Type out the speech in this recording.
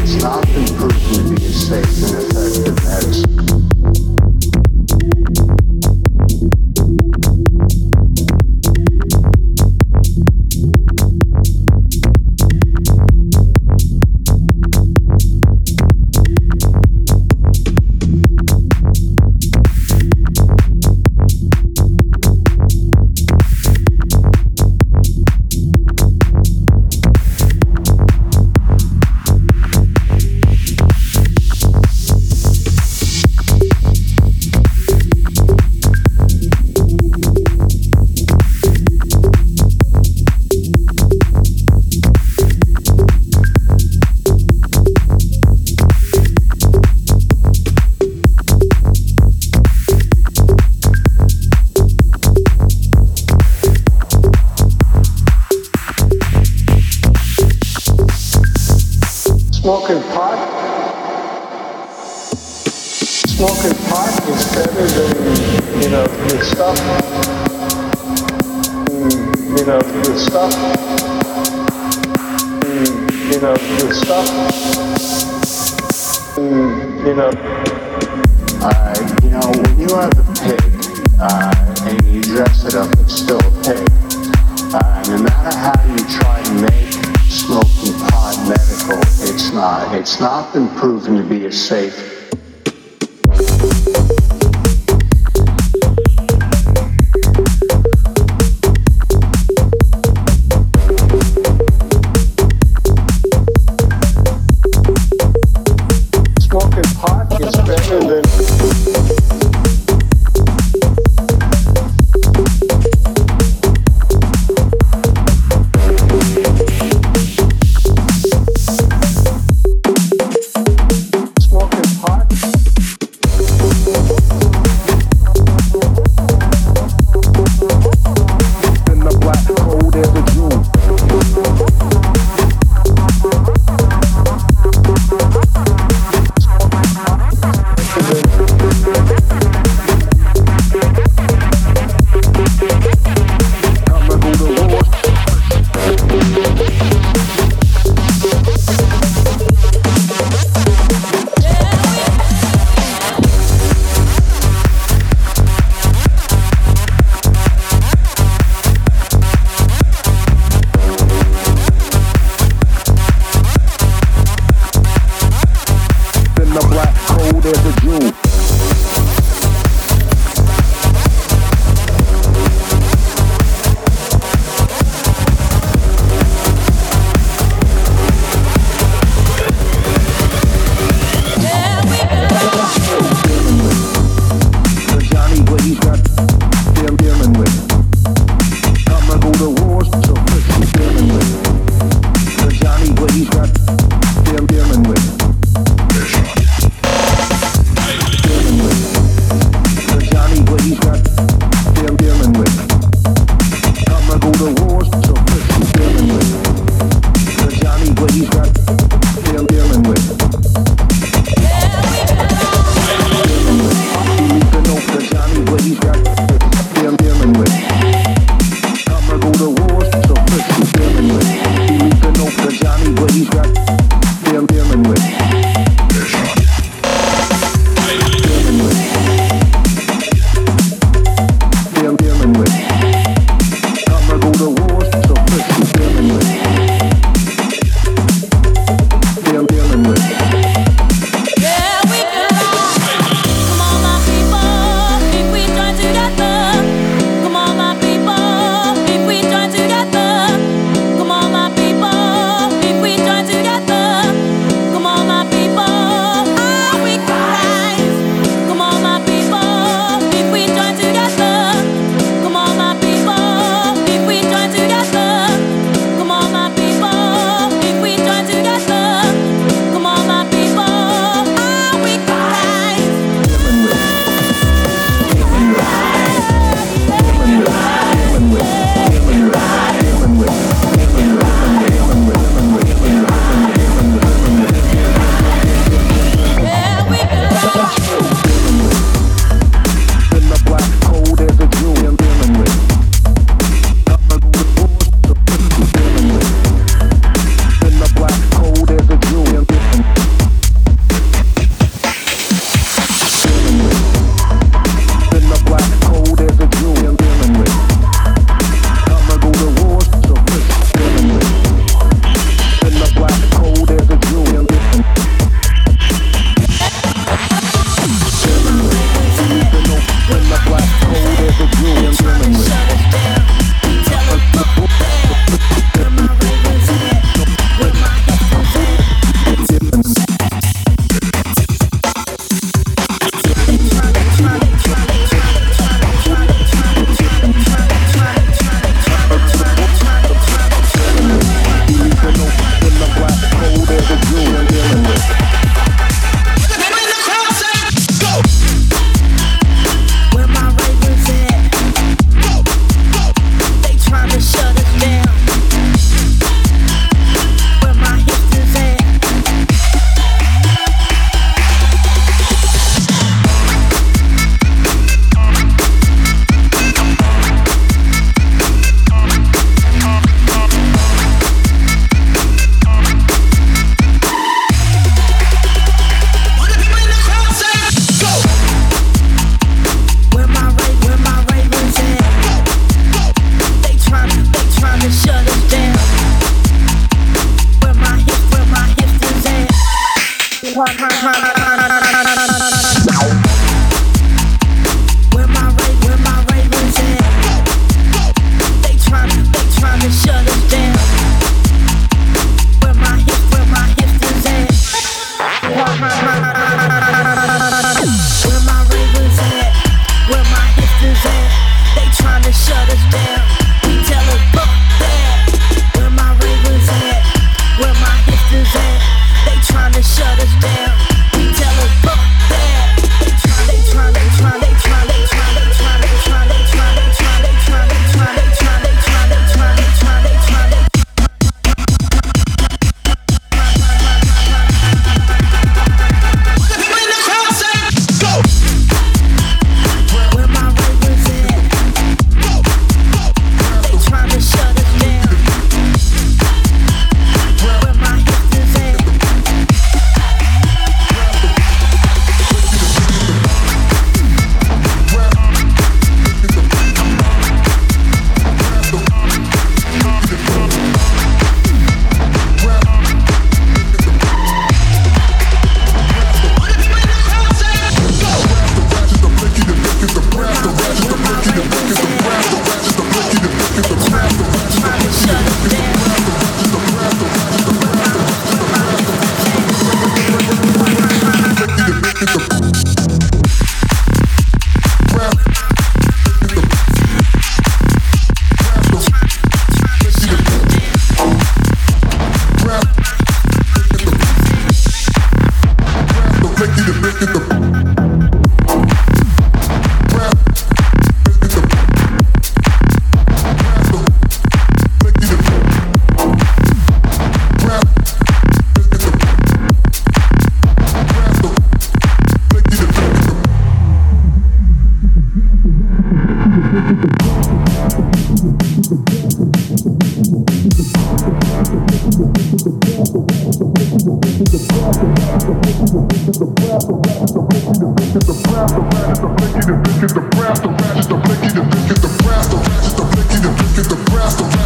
It's not improvement to be a safe and effective medicine. Not. It's not been proven to be a safe the brass, the ratchet, the blicky, the blicky, the brass, the ratchet, the blicky, the blicky, the brass, the